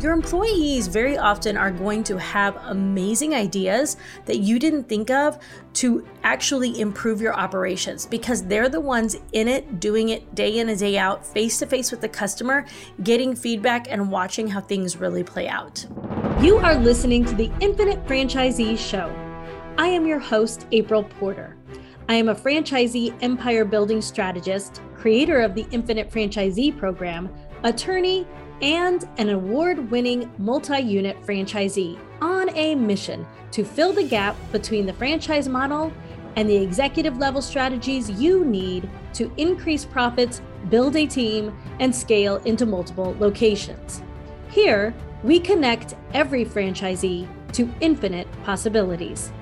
Your employees very often are going to have amazing ideas that you didn't think of to actually improve your operations because they're the ones in it, doing it day in and day out, face to face with the customer, getting feedback and watching how things really play out. You are listening to the Infinite Franchisee Show. I am your host, April Porter. I am a franchisee empire building strategist, creator of the Infinite Franchisee Program, attorney, and an award winning multi unit franchisee on a mission to fill the gap between the franchise model and the executive level strategies you need to increase profits, build a team, and scale into multiple locations. Here, we connect every franchisee to infinite possibilities.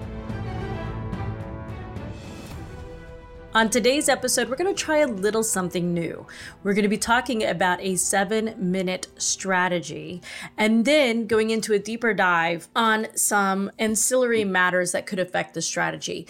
On today's episode, we're going to try a little something new. We're going to be talking about a seven minute strategy and then going into a deeper dive on some ancillary matters that could affect the strategy.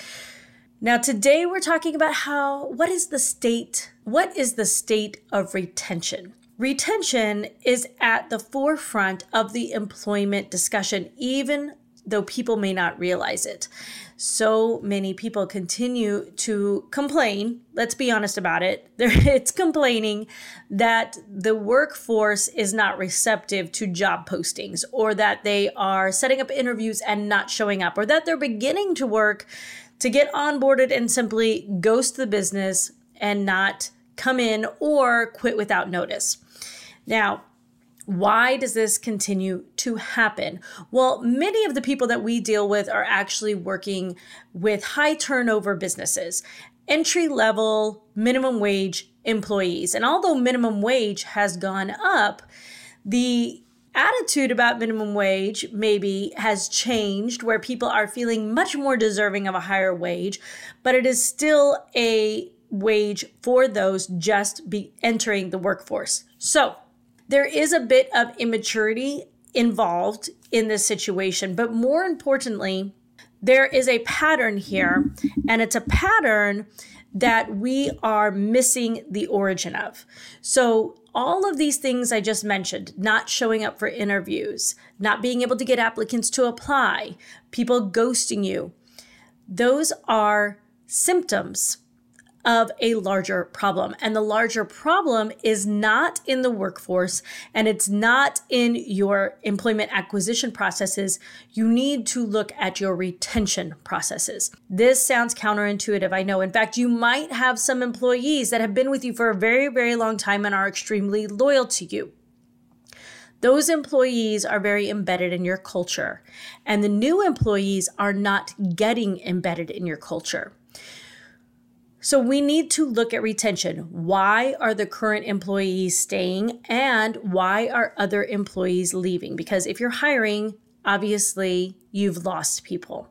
Now, today we're talking about how, what is the state, what is the state of retention? Retention is at the forefront of the employment discussion, even though people may not realize it. So many people continue to complain. Let's be honest about it. It's complaining that the workforce is not receptive to job postings, or that they are setting up interviews and not showing up, or that they're beginning to work to get onboarded and simply ghost the business and not come in or quit without notice. Now, why does this continue to happen? Well, many of the people that we deal with are actually working with high turnover businesses, entry level, minimum wage employees. And although minimum wage has gone up, the attitude about minimum wage maybe has changed where people are feeling much more deserving of a higher wage, but it is still a wage for those just be entering the workforce. So, there is a bit of immaturity involved in this situation, but more importantly, there is a pattern here, and it's a pattern that we are missing the origin of. So, all of these things I just mentioned not showing up for interviews, not being able to get applicants to apply, people ghosting you those are symptoms of a larger problem. And the larger problem is not in the workforce and it's not in your employment acquisition processes. You need to look at your retention processes. This sounds counterintuitive, I know. In fact, you might have some employees that have been with you for a very, very long time and are extremely loyal to you. Those employees are very embedded in your culture, and the new employees are not getting embedded in your culture. So we need to look at retention. Why are the current employees staying and why are other employees leaving? Because if you're hiring, obviously you've lost people.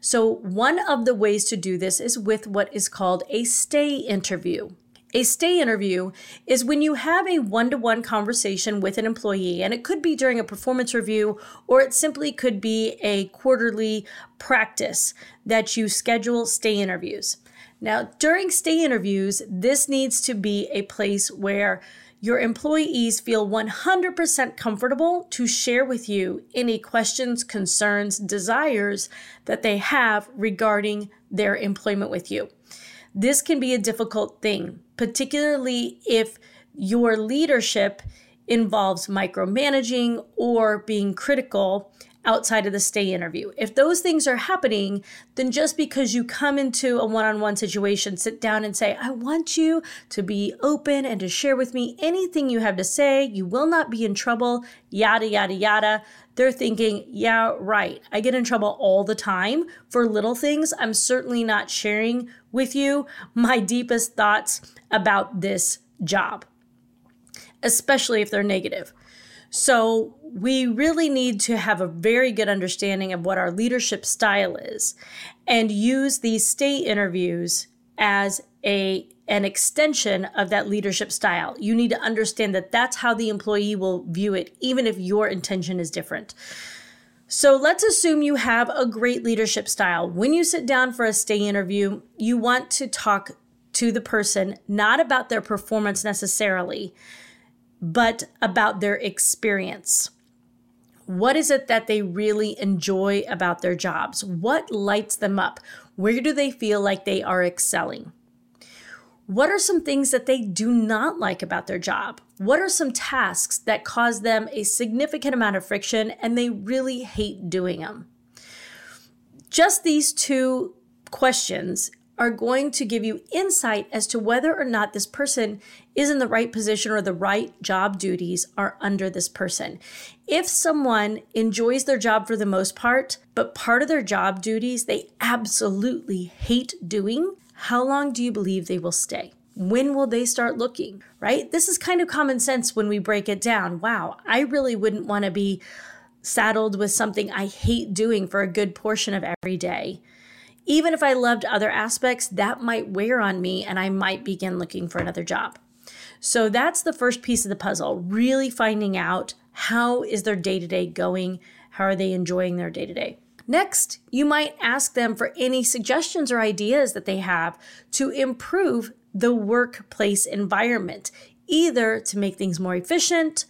So, one of the ways to do this is with what is called a stay interview. A stay interview is when you have a one to one conversation with an employee, and it could be during a performance review or it simply could be a quarterly practice that you schedule stay interviews. Now, during stay interviews, this needs to be a place where your employees feel 100% comfortable to share with you any questions, concerns, desires that they have regarding their employment with you. This can be a difficult thing, particularly if your leadership involves micromanaging or being critical outside of the stay interview. If those things are happening, then just because you come into a one on one situation, sit down and say, I want you to be open and to share with me anything you have to say. You will not be in trouble, yada, yada, yada. They're thinking, yeah, right. I get in trouble all the time for little things. I'm certainly not sharing with you my deepest thoughts about this job, especially if they're negative. So, we really need to have a very good understanding of what our leadership style is and use these stay interviews as a an extension of that leadership style. You need to understand that that's how the employee will view it even if your intention is different. So let's assume you have a great leadership style. When you sit down for a stay interview, you want to talk to the person not about their performance necessarily, but about their experience. What is it that they really enjoy about their jobs? What lights them up? Where do they feel like they are excelling? What are some things that they do not like about their job? What are some tasks that cause them a significant amount of friction and they really hate doing them? Just these two questions are going to give you insight as to whether or not this person is in the right position or the right job duties are under this person. If someone enjoys their job for the most part, but part of their job duties they absolutely hate doing, how long do you believe they will stay? When will they start looking, right? This is kind of common sense when we break it down. Wow, I really wouldn't want to be saddled with something I hate doing for a good portion of every day even if I loved other aspects, that might wear on me and I might begin looking for another job. So that's the first piece of the puzzle, really finding out how is their day-to-day going? How are they enjoying their day-to-day? Next, you might ask them for any suggestions or ideas that they have to improve the workplace environment, either to make things more efficient,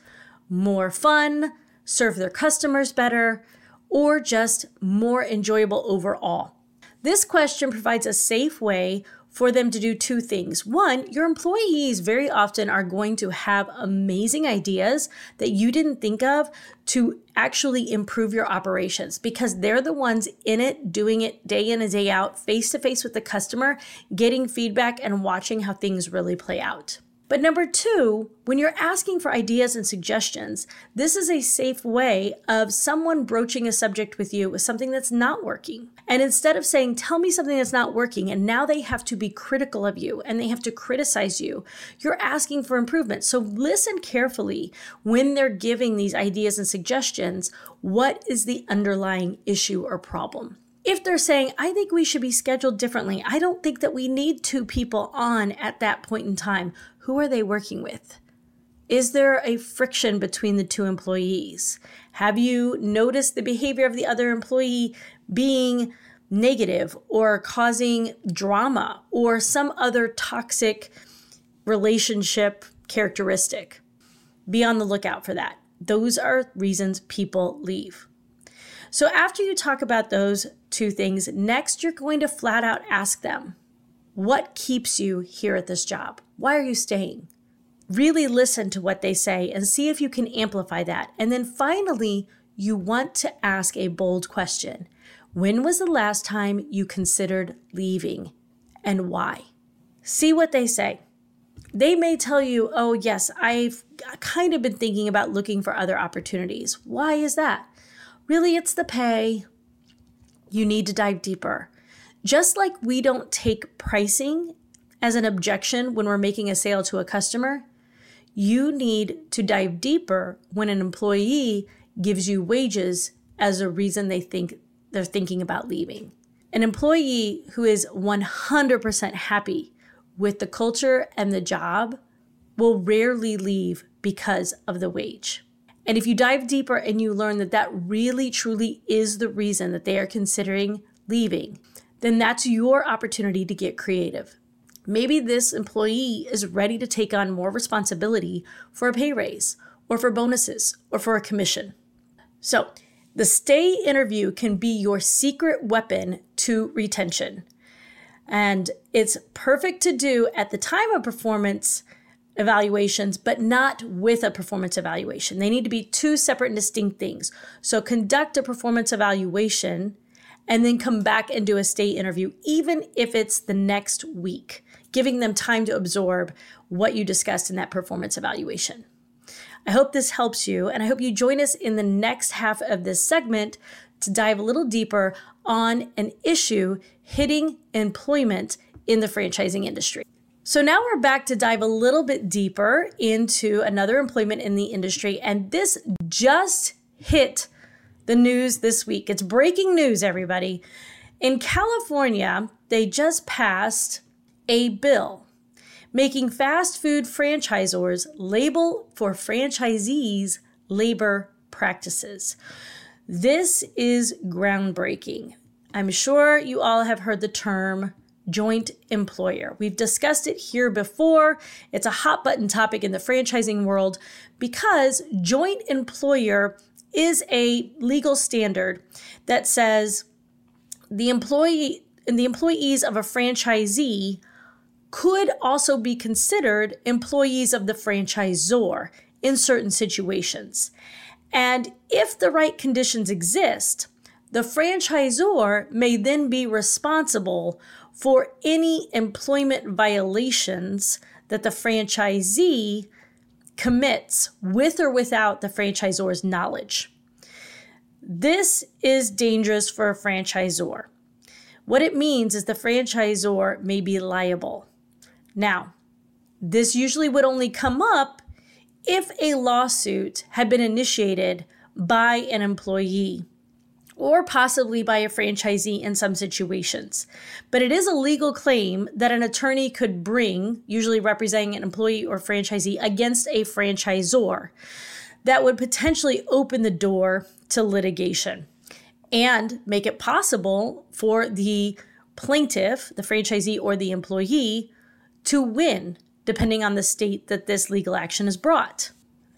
more fun, serve their customers better, or just more enjoyable overall. This question provides a safe way for them to do two things. One, your employees very often are going to have amazing ideas that you didn't think of to actually improve your operations because they're the ones in it, doing it day in and day out, face to face with the customer, getting feedback and watching how things really play out. But number two, when you're asking for ideas and suggestions, this is a safe way of someone broaching a subject with you with something that's not working. And instead of saying, tell me something that's not working, and now they have to be critical of you and they have to criticize you, you're asking for improvement. So listen carefully when they're giving these ideas and suggestions. What is the underlying issue or problem? if they're saying, I think we should be scheduled differently, I don't think that we need two people on at that point in time. Who are they working with? Is there a friction between the two employees? Have you noticed the behavior of the other employee being negative or causing drama or some other toxic relationship characteristic? Be on the lookout for that. Those are reasons people leave. So, after you talk about those two things, next you're going to flat out ask them, What keeps you here at this job? Why are you staying? Really listen to what they say and see if you can amplify that. And then finally, you want to ask a bold question When was the last time you considered leaving and why? See what they say. They may tell you, oh, yes, I've kind of been thinking about looking for other opportunities. Why is that? Really, it's the pay. You need to dive deeper. Just like we don't take pricing as an objection when we're making a sale to a customer, you need to dive deeper when an employee gives you wages as a reason they think they're thinking about leaving. An employee who is 100% happy with the culture and the job will rarely leave because of the wage. And if you dive deeper and you learn that that really truly is the reason that they are considering leaving, then that's your opportunity to get creative. Maybe this employee is ready to take on more responsibility for a pay raise, or for bonuses, or for a commission. So, the stay interview can be your secret weapon to retention. And it's perfect to do at the time of performance evaluations, but not with a performance evaluation. They need to be two separate and distinct things. So conduct a performance evaluation and then come back and do a stay interview, even if it's the next week, giving them time to absorb what you discussed in that performance evaluation. I hope this helps you, and I hope you join us in the next half of this segment to dive a little deeper on an issue hitting employment in the franchising industry. So now we're back to dive a little bit deeper into another employment in the industry. And this just hit the news this week. It's breaking news, everybody. In California, they just passed a bill making fast food franchisors label for franchisees labor practices. This is groundbreaking. I'm sure you all have heard the term joint employer. We've discussed it here before. It's a hot button topic in the franchising world because joint employer is a legal standard that says the employee and the employees of a franchisee could also be considered employees of the franchisor in certain situations. And if the right conditions exist, the franchisor may then be responsible for any employment violations that the franchisee commits with or without the franchisor's knowledge. This is dangerous for a franchisor. What it means is the franchisor may be liable. Now, this usually would only come up if a lawsuit had been initiated by an employee or possibly by a franchisee in some situations. But it is a legal claim that an attorney could bring, usually representing an employee or franchisee, against a franchisor that would potentially open the door to litigation and make it possible for the plaintiff, the franchisee, or the employee to win, depending on the state that this legal action is brought.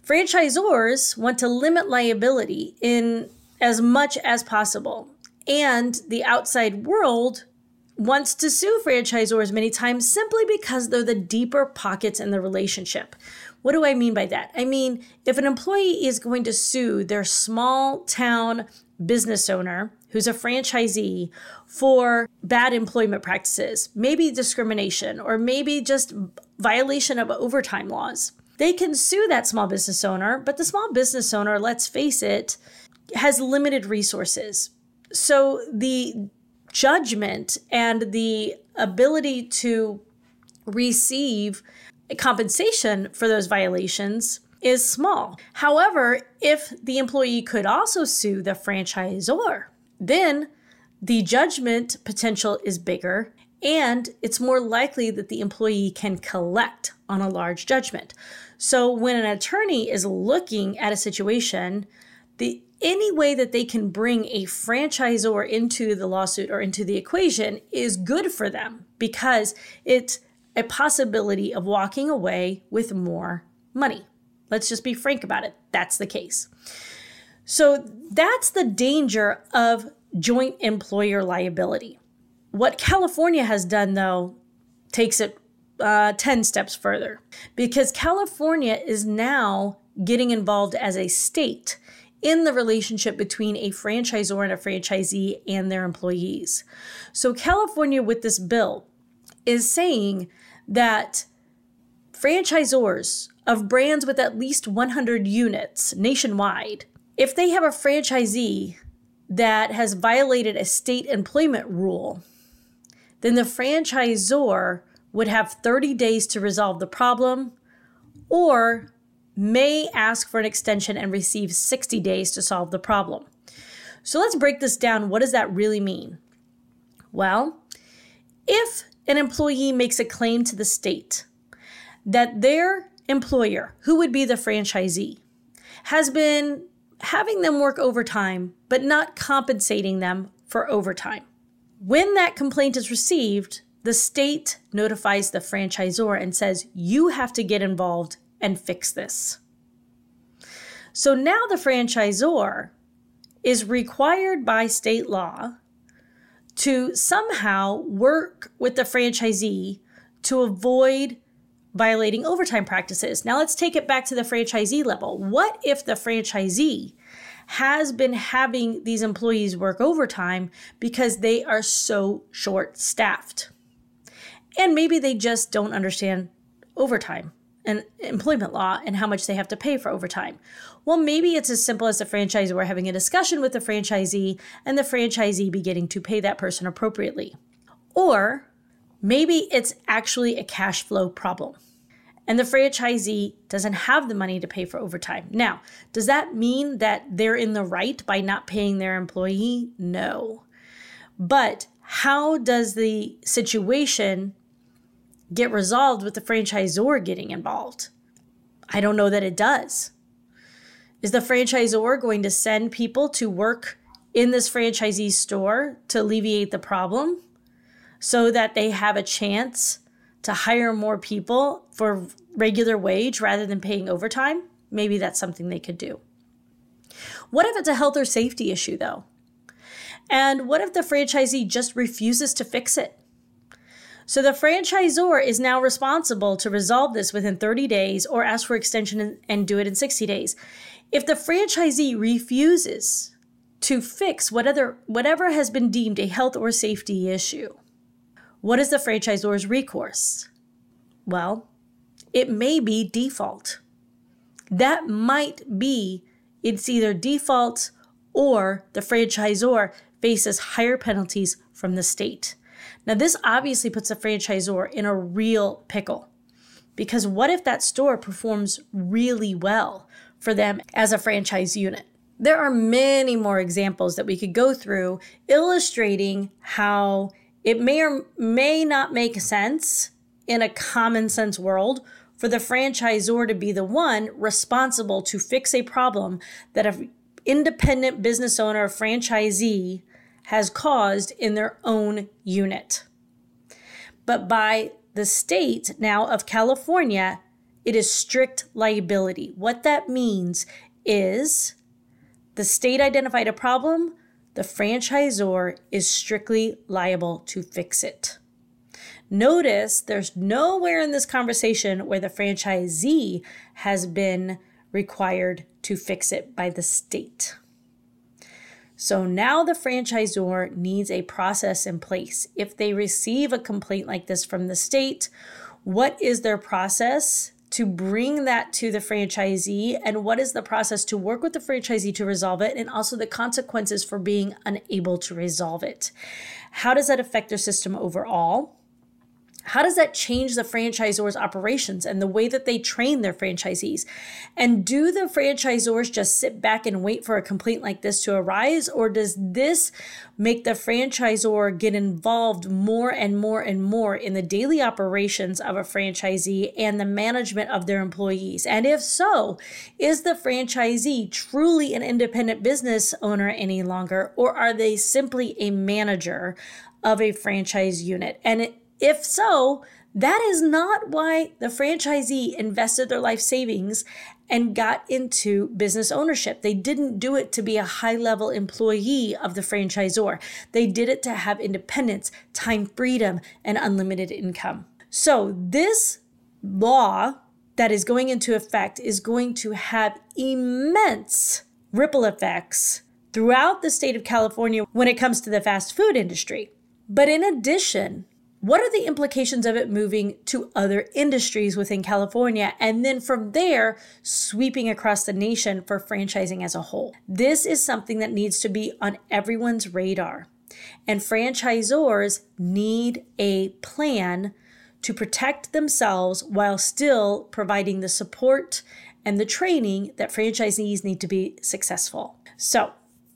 Franchisors want to limit liability in as much as possible. And the outside world wants to sue franchisors many times simply because they're the deeper pockets in the relationship. What do I mean by that? I mean, if an employee is going to sue their small town business owner who's a franchisee for bad employment practices, maybe discrimination, or maybe just violation of overtime laws, they can sue that small business owner, but the small business owner, let's face it, has limited resources. So the judgment and the ability to receive compensation for those violations is small. However, if the employee could also sue the franchisor, then the judgment potential is bigger and it's more likely that the employee can collect on a large judgment. So when an attorney is looking at a situation, the any way that they can bring a franchisor into the lawsuit or into the equation is good for them because it's a possibility of walking away with more money. Let's just be frank about it. That's the case. So that's the danger of joint employer liability. What California has done, though, takes it uh, 10 steps further because California is now getting involved as a state in the relationship between a franchisor and a franchisee and their employees. So, California, with this bill, is saying that franchisors of brands with at least 100 units nationwide, if they have a franchisee that has violated a state employment rule, then the franchisor would have 30 days to resolve the problem or may ask for an extension and receive 60 days to solve the problem. So let's break this down. What does that really mean? Well, if an employee makes a claim to the state that their employer, who would be the franchisee, has been having them work overtime but not compensating them for overtime. When that complaint is received, the state notifies the franchisor and says, You have to get involved and fix this. So now the franchisor is required by state law to somehow work with the franchisee to avoid violating overtime practices. Now let's take it back to the franchisee level. What if the franchisee has been having these employees work overtime because they are so short staffed? And maybe they just don't understand overtime and employment law and how much they have to pay for overtime. Well, maybe it's as simple as the franchisor having a discussion with the franchisee and the franchisee beginning to pay that person appropriately. Or maybe it's actually a cash flow problem and the franchisee doesn't have the money to pay for overtime. Now, does that mean that they're in the right by not paying their employee? No. But how does the situation get resolved with the franchisor getting involved? I don't know that it does. Is the franchisor going to send people to work in this franchisee store to alleviate the problem so that they have a chance to hire more people for regular wage rather than paying overtime? Maybe that's something they could do. What if it's a health or safety issue, though? And what if the franchisee just refuses to fix it? So the franchisor is now responsible to resolve this within 30 days or ask for extension and do it in 60 days. If the franchisee refuses to fix whatever, whatever has been deemed a health or safety issue, what is the franchisor's recourse? Well, it may be default. That might be it's either default or the franchisor faces higher penalties from the state. Now, this obviously puts the franchisor in a real pickle because what if that store performs really well for them as a franchise unit? There are many more examples that we could go through illustrating how it may or may not make sense in a common sense world for the franchisor to be the one responsible to fix a problem that an independent business owner or franchisee has caused in their own unit. But by the state now of California, it is strict liability. What that means is the state identified a problem, the franchisor is strictly liable to fix it. Notice there's nowhere in this conversation where the franchisee has been required to fix it by the state. So now the franchisor needs a process in place. If they receive a complaint like this from the state, what is their process to bring that to the franchisee? And what is the process to work with the franchisee to resolve it? And also the consequences for being unable to resolve it. How does that affect their system overall? How does that change the franchisor's operations and the way that they train their franchisees? And do the franchisors just sit back and wait for a complaint like this to arise? Or does this make the franchisor get involved more and more and more in the daily operations of a franchisee and the management of their employees? And if so, is the franchisee truly an independent business owner any longer? Or are they simply a manager of a franchise unit? And it, if so, that is not why the franchisee invested their life savings and got into business ownership. They didn't do it to be a high level employee of the franchisor. They did it to have independence, time freedom, and unlimited income. So, this law that is going into effect is going to have immense ripple effects throughout the state of California when it comes to the fast food industry. But in addition, what are the implications of it moving to other industries within California and then from there sweeping across the nation for franchising as a whole? This is something that needs to be on everyone's radar. And franchisors need a plan to protect themselves while still providing the support and the training that franchisees need to be successful. So,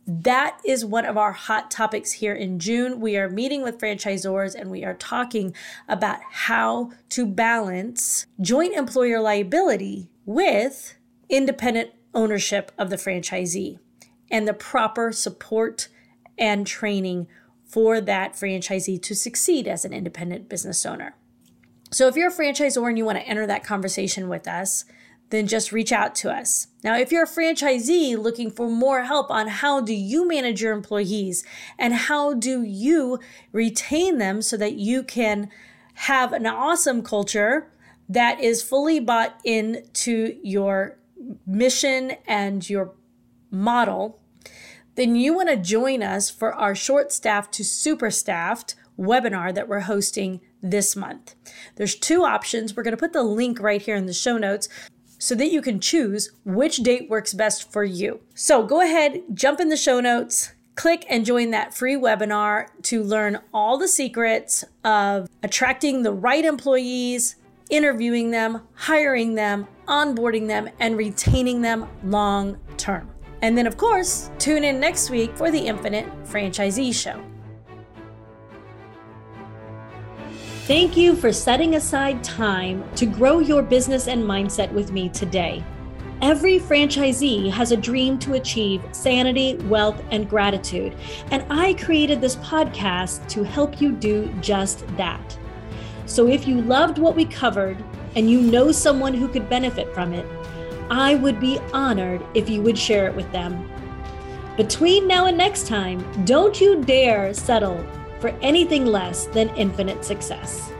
that is one of our hot topics here in June. We are meeting with franchisors and we are talking about how to balance joint employer liability with independent ownership of the franchisee and the proper support and training for that franchisee to succeed as an independent business owner. So, if you're a franchisor and you want to enter that conversation with us, then just reach out to us. Now, if you're a franchisee looking for more help on how do you manage your employees and how do you retain them so that you can have an awesome culture that is fully bought into your mission and your model, then you want to join us for our short staffed to super staffed webinar that we're hosting this month. There's two options. We're going to put the link right here in the show notes so that you can choose which date works best for you. So go ahead, jump in the show notes, click and join that free webinar to learn all the secrets of attracting the right employees, interviewing them, hiring them, onboarding them, and retaining them long term. And then, of course, tune in next week for the Infinite Franchisee Show. Thank you for setting aside time to grow your business and mindset with me today. Every franchisee has a dream to achieve sanity, wealth, and gratitude, and I created this podcast to help you do just that. So if you loved what we covered and you know someone who could benefit from it, I would be honored if you would share it with them. Between now and next time, don't you dare settle for anything less than infinite success.